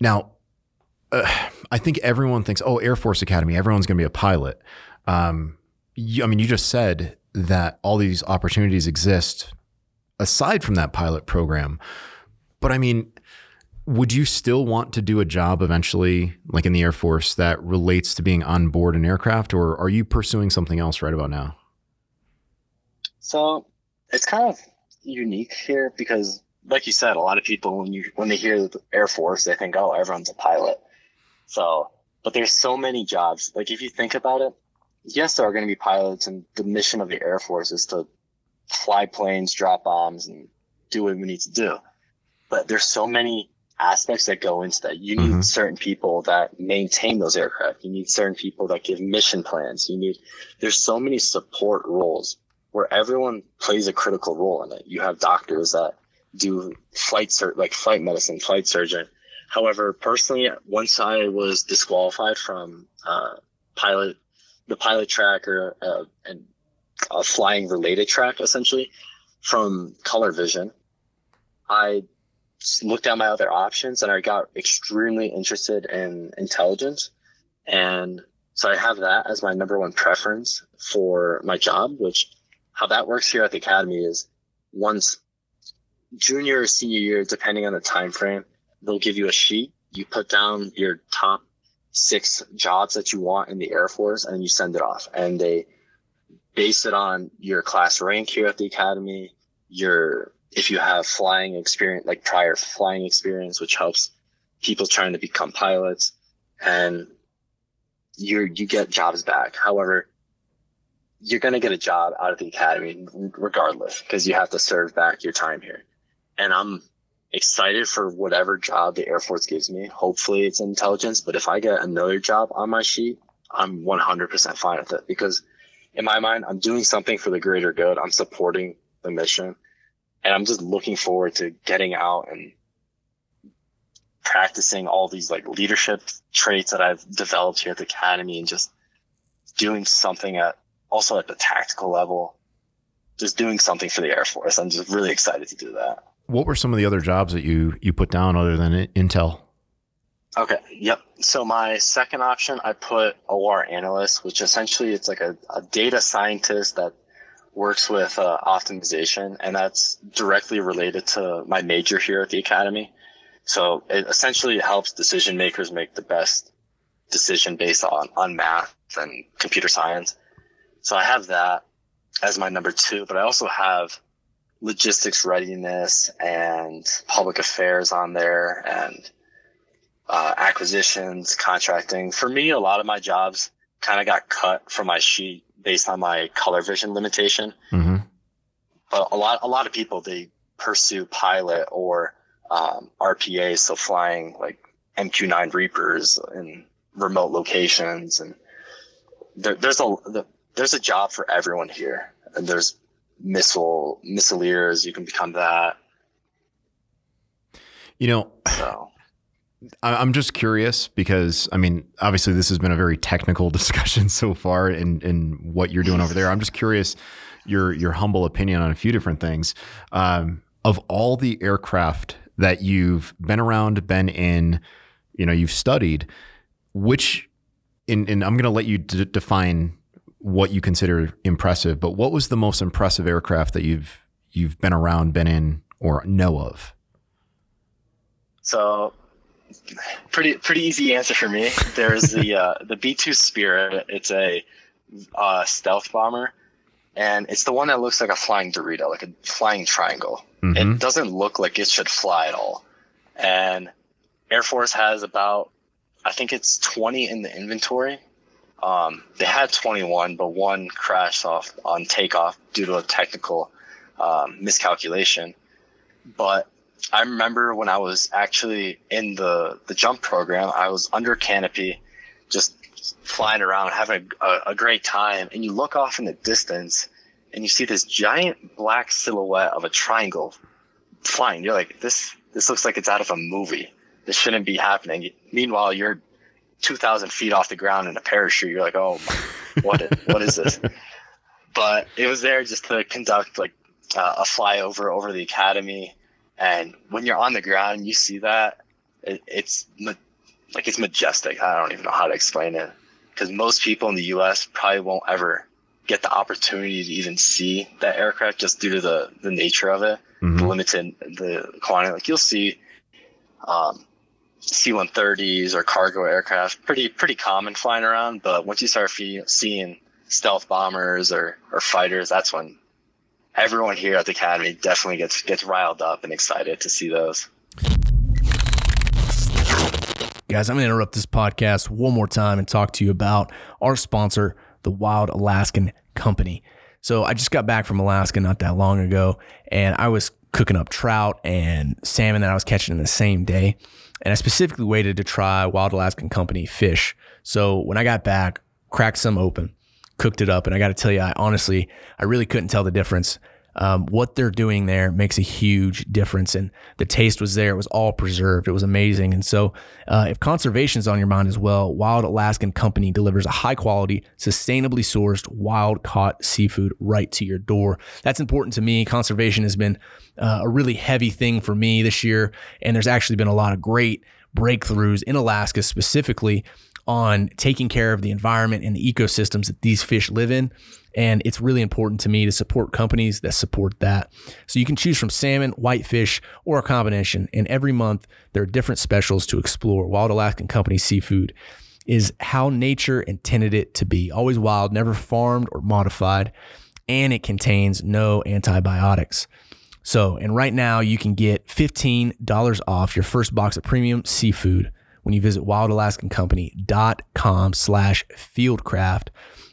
now, uh, I think everyone thinks, oh, Air Force Academy, everyone's going to be a pilot. Um, you, I mean, you just said that all these opportunities exist aside from that pilot program. But I mean, would you still want to do a job eventually, like in the Air Force, that relates to being on board an aircraft, or are you pursuing something else right about now? So it's kind of unique here because, like you said, a lot of people when you when they hear the Air Force, they think, "Oh, everyone's a pilot." So, but there's so many jobs. Like if you think about it, yes, there are going to be pilots, and the mission of the Air Force is to fly planes, drop bombs, and do what we need to do but there's so many aspects that go into that. You need mm-hmm. certain people that maintain those aircraft. You need certain people that give mission plans. You need, there's so many support roles where everyone plays a critical role in it. You have doctors that do flight cert, like flight medicine, flight surgeon. However, personally, once I was disqualified from, uh, pilot, the pilot track or, uh, and a flying related track essentially from color vision, I looked at my other options and I got extremely interested in intelligence. And so I have that as my number one preference for my job, which how that works here at the academy is once junior or senior year, depending on the time frame, they'll give you a sheet. You put down your top six jobs that you want in the Air Force and you send it off. And they base it on your class rank here at the academy, your if you have flying experience, like prior flying experience, which helps people trying to become pilots, and you you get jobs back. However, you're going to get a job out of the academy regardless because you have to serve back your time here. And I'm excited for whatever job the Air Force gives me. Hopefully it's intelligence, but if I get another job on my sheet, I'm 100% fine with it because in my mind, I'm doing something for the greater good. I'm supporting the mission and I'm just looking forward to getting out and practicing all these like leadership traits that I've developed here at the academy and just doing something at also at the tactical level, just doing something for the Air Force. I'm just really excited to do that. What were some of the other jobs that you you put down other than Intel? Okay. Yep. So my second option, I put OR analyst, which essentially it's like a, a data scientist that works with uh, optimization, and that's directly related to my major here at the academy. So it essentially helps decision makers make the best decision based on, on math and computer science. So I have that as my number two, but I also have logistics readiness and public affairs on there and uh, acquisitions, contracting. For me, a lot of my jobs kind of got cut from my sheet based on my color vision limitation. Mm-hmm. But a lot, a lot of people they pursue pilot or um, RPA, so flying like MQ9 Reapers in remote locations, and there, there's a there's a job for everyone here. And there's missile missileers, you can become that. You know, so. I'm just curious because I mean, obviously, this has been a very technical discussion so far in in what you're doing over there. I'm just curious your your humble opinion on a few different things. Um, of all the aircraft that you've been around, been in, you know, you've studied, which, and, and I'm going to let you d- define what you consider impressive, but what was the most impressive aircraft that you've you've been around, been in, or know of? So, pretty pretty easy answer for me. There's the uh, the B two Spirit. It's a uh, stealth bomber, and it's the one that looks like a flying Dorito, like a flying triangle. Mhm. It doesn't look like it should fly at all. And Air Force has about, I think it's 20 in the inventory. Um, they had 21, but one crashed off on takeoff due to a technical um, miscalculation. But I remember when I was actually in the, the jump program, I was under canopy, just flying around, having a, a, great time. And you look off in the distance and you see this giant black silhouette of a triangle flying. You're like, this, this looks like it's out of a movie. This shouldn't be happening. Meanwhile, you're 2,000 feet off the ground in a parachute. You're like, oh, what, is, what is this? But it was there just to conduct like uh, a flyover over the academy. And when you're on the ground, you see that it, it's like it's majestic. I don't even know how to explain it because most people in the U.S. probably won't ever get the opportunity to even see that aircraft just due to the the nature of it, Mhm. the limited the quantity. Like you'll see um, C-130s or cargo aircraft, pretty pretty common flying around. But once you start fe- seeing stealth bombers or or fighters, that's when everyone here at the academy definitely gets gets riled up and excited to see those. Guys, I'm going to interrupt this podcast one more time and talk to you about our sponsor, the Wild Alaskan Company. So, I just got back from Alaska not that long ago, and I was cooking up trout and salmon that I was catching in the same day. And I specifically waited to try Wild Alaskan Company fish. So, when I got back, cracked some open, cooked it up, and I got to tell you, I honestly, I really couldn't tell the difference. Um, what they're doing there makes a huge difference, and the taste was there. It was all preserved. It was amazing. And so, uh, if conservation is on your mind as well, Wild Alaskan Company delivers a high quality, sustainably sourced, wild caught seafood right to your door. That's important to me. Conservation has been uh, a really heavy thing for me this year, and there's actually been a lot of great breakthroughs in Alaska specifically on taking care of the environment and the ecosystems that these fish live in. And it's really important to me to support companies that support that. So you can choose from salmon, whitefish, or a combination. And every month, there are different specials to explore. Wild Alaskan Company Seafood is how nature intended it to be always wild, never farmed or modified. And it contains no antibiotics. So, and right now you can get $15 off your first box of premium seafood when you visit wildalaskancompany.com slash fieldcraft.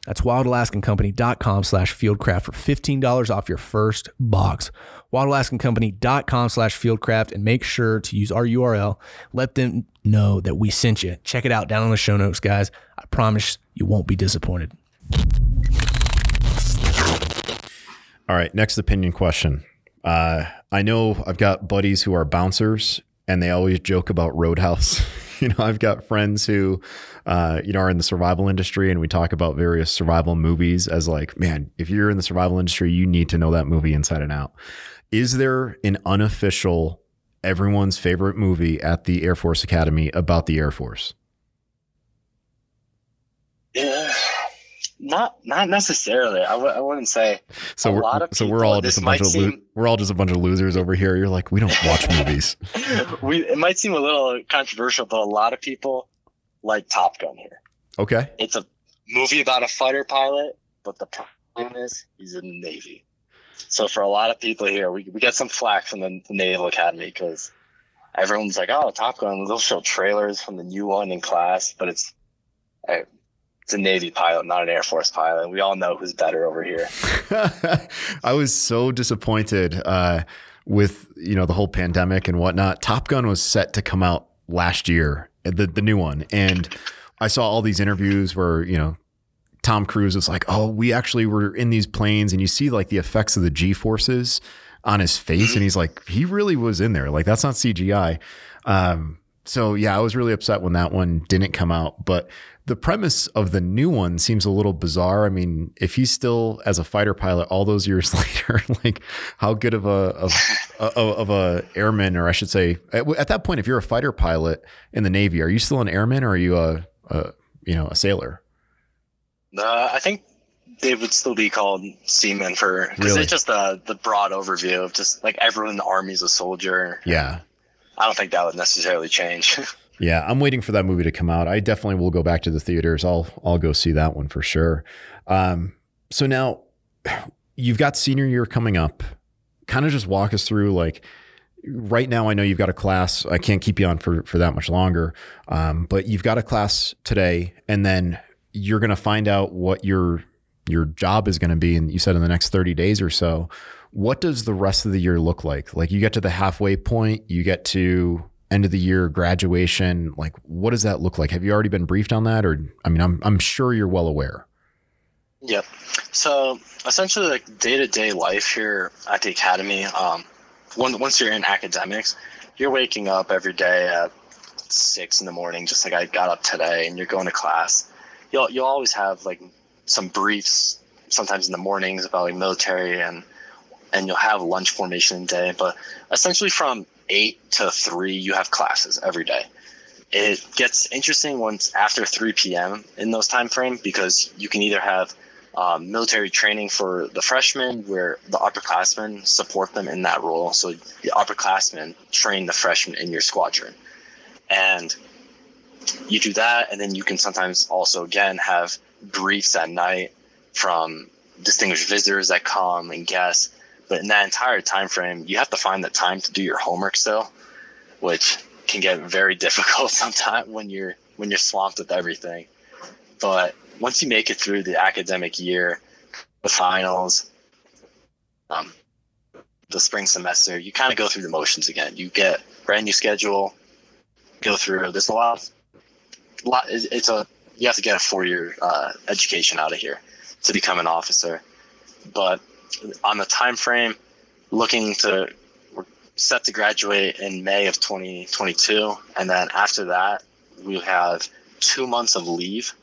That's wildalaskancompany.com slash fieldcraft for $15 off your first box. wildalaskancompany.com slash fieldcraft and make sure to use our URL. Let them know that we sent you. Check it out down in the show notes, guys. I promise you won't be disappointed. All right, next opinion question. Uh, I know I've got buddies who are bouncers, and they always joke about Road House. you know, I've got friends who, uh, you know, are in the survival industry, and we talk about various survival movies as like, man, if you're in the survival industry, you need to know that movie inside and out. Is there an unofficial, everyone's favorite movie at the Air Force Academy about the Air Force? Yeah, not not necessarily. I w- I wouldn't say. So A we're lot of so we're all just a bunch of lo- seem- we're all just a bunch of losers over here. You're like, we don't watch movies. we it might seem a little controversial, but a lot of people like Top Gun here. Okay. It's a movie about a fighter pilot, but the problem is he's in the Navy. So for a lot of people here, we, we get some flack from the, the Naval Academy because everyone's like, "Oh, Top Gun." They'll show trailers from the new one in class, but it's it's a Navy pilot, not an Air Force pilot. We all know who's better over here. I was so disappointed uh, with you know the whole pandemic and whatnot. Top Gun was set to come out last year, the the new one, and I saw all these interviews where you know Tom Cruise was like, "Oh, we actually were in these planes," and you see like the effects of the G forces on his face, and he's like, he really was in there. Like that's not CGI. Um, so yeah, I was really upset when that one didn't come out, but the premise of the new one seems a little bizarre. I mean, if he's still as a fighter pilot all those years later, like how good of a of, of, of a airman, or I should say, at, at that point, if you're a fighter pilot in the Navy, are you still an airman or are you a, a you know a sailor? Uh, I think they would still be called seamen for because Really? it's just the the broad overview of just like everyone in the army is a soldier. Yeah. I don't think that would necessarily change. Yeah, I'm waiting for that movie to come out. I definitely will go back to the theaters. I'll I'll go see that one for sure. Um, so now you've got senior year coming up. Kind of just walk us through like right now. I know you've got a class. I can't keep you on for for that much longer. Um, but you've got a class today, and then you're going to find out what your your job is going to be. And you said in the next 30 days or so. What does the rest of the year look like? Like you get to the halfway point, you get to end of the year graduation like what does that look like have you already been briefed on that or i mean i'm, I'm sure you're well aware Yep. So essentially, like day to day life here at the academy. Um, one, once you're in academics, you're waking up every day at six in the morning, just like I got up today, and you're going to class. You'll you'll always have like some briefs, sometimes in the mornings about like military and and you'll have lunch formation day. But essentially, from eight to three, you have classes every day it gets interesting once after 3 p.m. in those time frame because you can either have um, military training for the freshmen where the upperclassmen support them in that role. So the upperclassmen train the freshmen in your squadron. And you do that, and then you can sometimes also, again, have briefs at night from distinguished visitors that come and guests. But in that entire time frame, you have to find the time to do your homework still, which can get very difficult sometimes when you're when you're swamped with everything. But once you make it through the academic year, the finals, um, the spring semester, you kind of go through the motions again. You get brand new schedule, go through. There's a lot, of, lot. It's it's a you have to get a four year uh, education out of here to become an officer. But on the time frame, looking to we're set to graduate in May of 2022, and then after that, we have two months of leave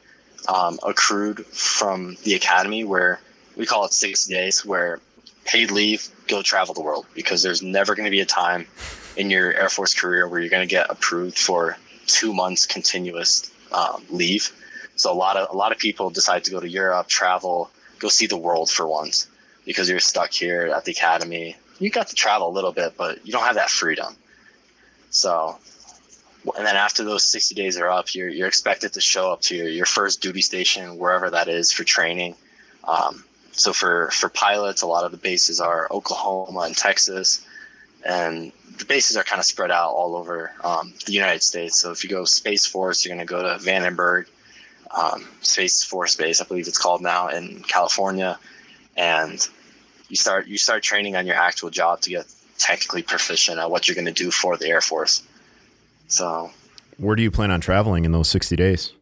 um, accrued from the academy, where we call it six days, where paid leave, go travel the world, because there's never going to be a time in your Air Force career where you're going to get approved for two months continuous um, leave. So a lot of a lot of people decide to go to Europe, travel, go see the world for once, because you're stuck here at the academy. You got to travel a little bit, but you don't have that freedom. So, and then after those 60 days are up, you're you're expected to show up to your, your first duty station, wherever that is, for training. Um, so for for pilots, a lot of the bases are Oklahoma and Texas, and the bases are kind of spread out all over um, the United States. So if you go Space Force, you're going to go to Vandenberg, um, Space Force Base, I believe it's called now in California, and you start you start training on your actual job to get technically proficient at what you're going to do for the Air Force. So where do you plan on traveling in those 60 days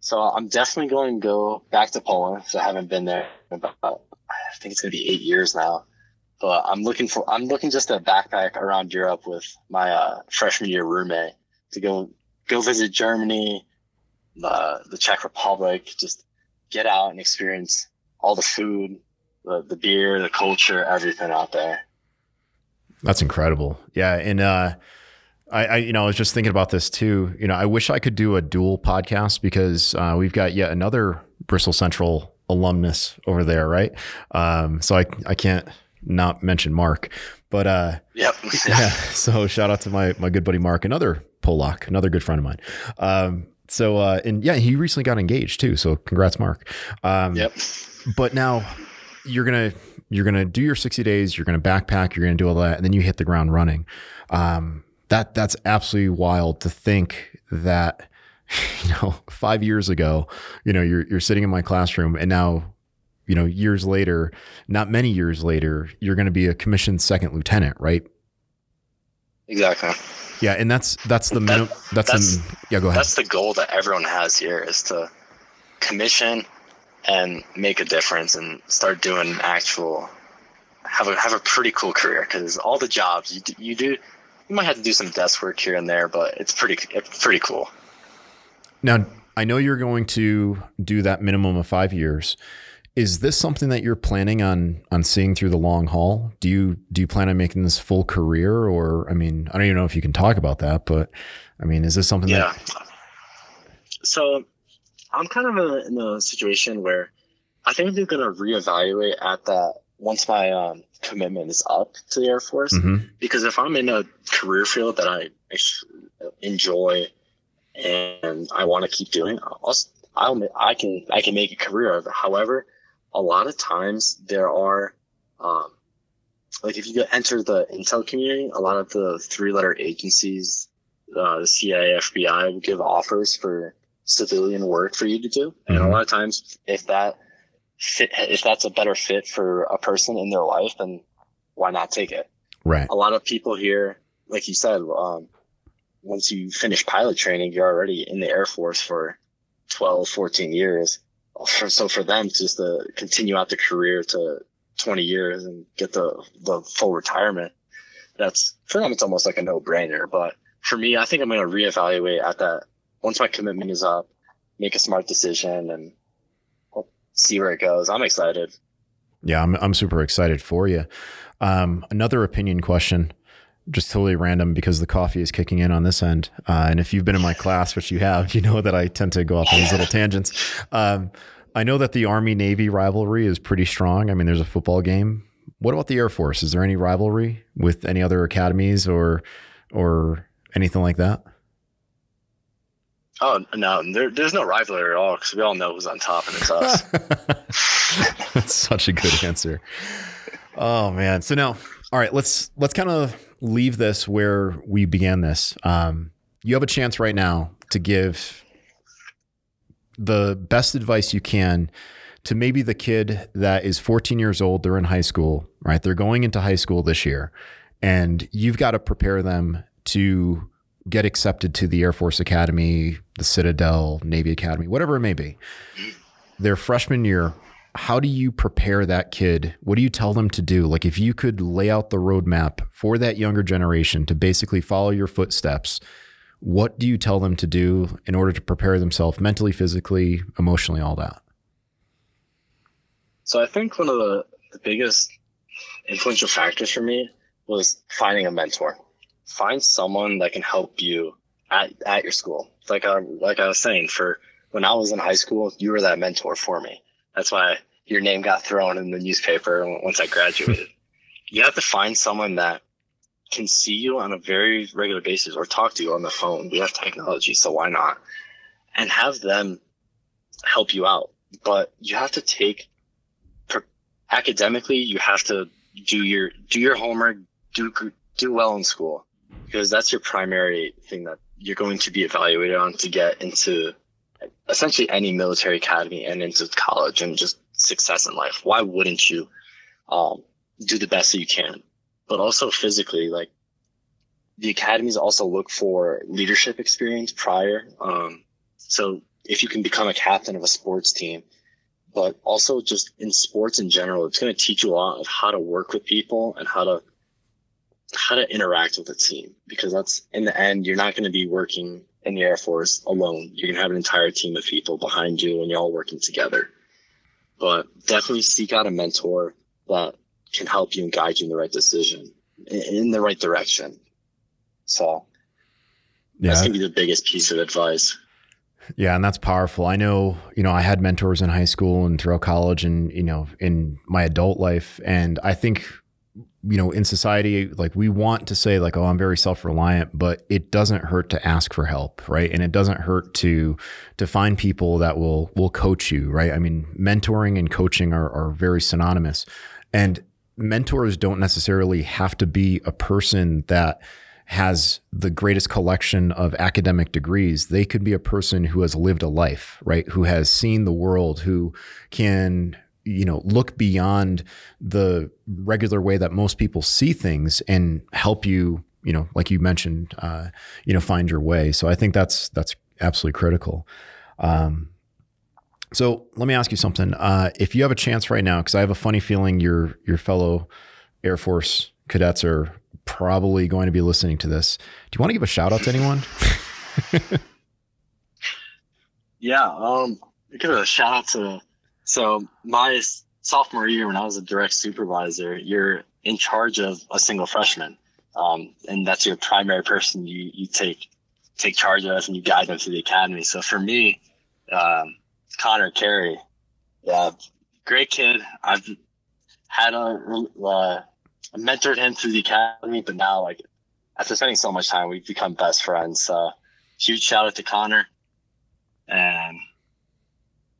so I'm definitely going to go back to Poland. So I haven't been there in about I think it's going to be eight years now. But I'm looking for I'm looking just to backpack around Europe with my uh, freshman year roommate to go go visit Germany, the the Czech Republic, just get out and experience all the food, the the beer, the culture, everything out there. That's incredible. Yeah, and uh, I, I, you know, I was just thinking about this too. You know, I wish I could do a dual podcast because uh, we've got yet another Bristol Central alumnus over there, right? Um, so I, I can't not mention Mark, but uh, Yep. yeah. So shout out to my my good buddy Mark, another Polak, another good friend of mine. Um, so uh, and yeah, he recently got engaged too. So congrats, Mark. Um, Yep. but now you're gonna you're gonna do your 60 days you're gonna backpack you're gonna do all that and then you hit the ground running um, that that's absolutely wild to think that you know five years ago you know you're you're sitting in my classroom and now you know years later not many years later you're gonna be a commissioned second lieutenant right Exactly. Yeah and that's that's the minimum that's, that's- the yeah go ahead. That's the goal that everyone has here is to commission and make a difference and start doing actual have a have a pretty cool career. Because all the jobs you do, you do you might have to do some desk work here and there but it's pretty it's pretty cool. Now, I know you're going to do that minimum of five years. Is this something that you're planning on on seeing through the long haul? Do you do you plan on making this full career, or I mean, I don't even know if you can talk about that, but I mean, is this something that yeah that So I'm kind of a, in a situation where I think I'm going to reevaluate at that once my um, commitment is up to the Air Force. Mm-hmm. Because if I'm in a career field that I enjoy and I want to keep doing, I'll, I'll I can I can make a career of it. However, a lot of times there are um, like if you go enter the intel community, a lot of the three letter agencies, uh, the CIA, FBI will give offers for civilian work for you to do. And Mhm. a lot of times if that fit, if that's a better fit for a person in their life, then why not take it? Right. A lot of people here, like you said, um, once you finish pilot training, you're already in the Air Force for 12, 14 years. For, so for them just to continue out the career to 20 years and get the, the full retirement, that's for them, it's almost like a no brainer. But for me, I think I'm going to reevaluate at that once my commitment is up, make a smart decision and see where it goes. I'm excited. Yeah, I'm I'm super excited for you. Um, another opinion question, just totally random because the coffee is kicking in on this end. Uh, and if you've been in my class, which you have, you know that I tend to go off on these little tangents. Um, I know that the Army Navy rivalry is pretty strong. I mean, there's a football game. What about the Air Force? Is there any rivalry with any other academies or or anything like that? Oh, no, there, there's no rivalry at all because we all know who's on top and it's us. That's such a good answer. Oh man. So now, all right, let's let's kind of leave this where we began this. Um, you have a chance right now to give the best advice you can to maybe the kid that is 14 years old, they're in high school, right? They're going into high school this year, and you've got to prepare them to get accepted to the Air Force Academy, the Citadel, Navy Academy, whatever it may be. Their freshman year, how do you prepare that kid? What do you tell them to do? Like, if you could lay out the roadmap for that younger generation to basically follow your footsteps, what do you tell them to do in order to prepare themselves mentally, physically, emotionally, all that? So I think one of the, the biggest influential factors for me was finding a mentor. Find someone that can help you at, at your school. Like I, like I was saying, for when I was in high school, you were that mentor for me. That's why your name got thrown in the newspaper once I graduated. you have to find someone that can see you on a very regular basis or talk to you on the phone. We have technology, so why not? And have them help you out. But you have to take academically you have to do your do your homework do do well in school because that's your primary thing that you're going to be evaluated on to get into essentially any military academy and into college and just success in life. Why wouldn't you um, do the best that you can? But also physically like the academies also look for leadership experience prior. Um, so if you can become a captain of a sports team but also just in sports in general, it's going to teach you a lot of how to work with people and how to how to interact with a team because that's in the end you're not going to be working in the Air Force alone. You're going to have an entire team of people behind you and you're all working together. But definitely seek out a mentor that can help you and guide you in the right decision, in the right direction. So Yeah. that's going to be the biggest piece of advice. Yeah, and that's powerful. I know, you know, I had mentors in high school and throughout college and, you know, in my adult life. And I think, you know, in society, like we want to say, like, oh, I'm very self-reliant, but it doesn't hurt to ask for help, right? And it doesn't hurt to to find people that will will coach you, right? I mean, mentoring and coaching are are very synonymous. And mentors don't necessarily have to be a person that has the greatest collection of academic degrees. They could be a person who has lived a life, right? Who has seen the world, who can, you know, look beyond the regular way that most people see things and help you, you know, like you mentioned, uh, you know, find your way. So I think that's that's absolutely critical. Um, so let me ask you something. Uh, if you have a chance right now, because I have a funny feeling your your fellow Air Force cadets are probably going to be listening to this. Do you want to give a shout out to anyone? Yeah, um, give a shout out to so my sophomore year when I was a direct supervisor, you're in charge of a single freshman, um, and that's your primary person you you take take charge of and you guide them through the academy. So for me, um, Connor Carey, yeah, great kid. I've had a uh, mentored him through the academy, but now like after spending so much time, we've become best friends. So huge shout out to Connor, and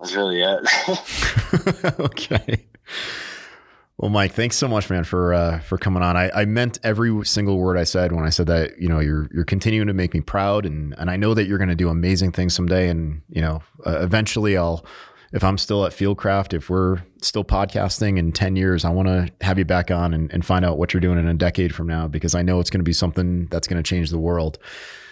that's really it. okay. Well, Mike, thanks so much, man, for uh, for coming on. I, I meant every single word I said when I said that. You know, you're you're continuing to make me proud, and and I know that you're going to do amazing things someday. And you know, uh, eventually, I'll if I'm still at Fieldcraft, if we're still podcasting in 10 years, I want to have you back on and, and find out what you're doing in a decade from now because I know it's going to be something that's going to change the world.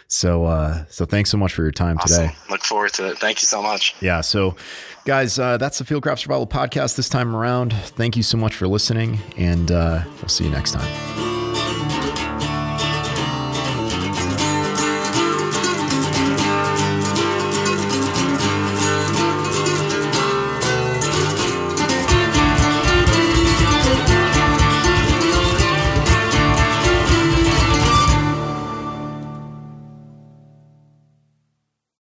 So, uh, so thanks so much for your time awesome. today. Look forward to it. Thank you so much. Yeah. So, guys, uh, that's the Fieldcraft Survival Podcast this time around. Thank you so much for listening, and uh, we'll see you next time.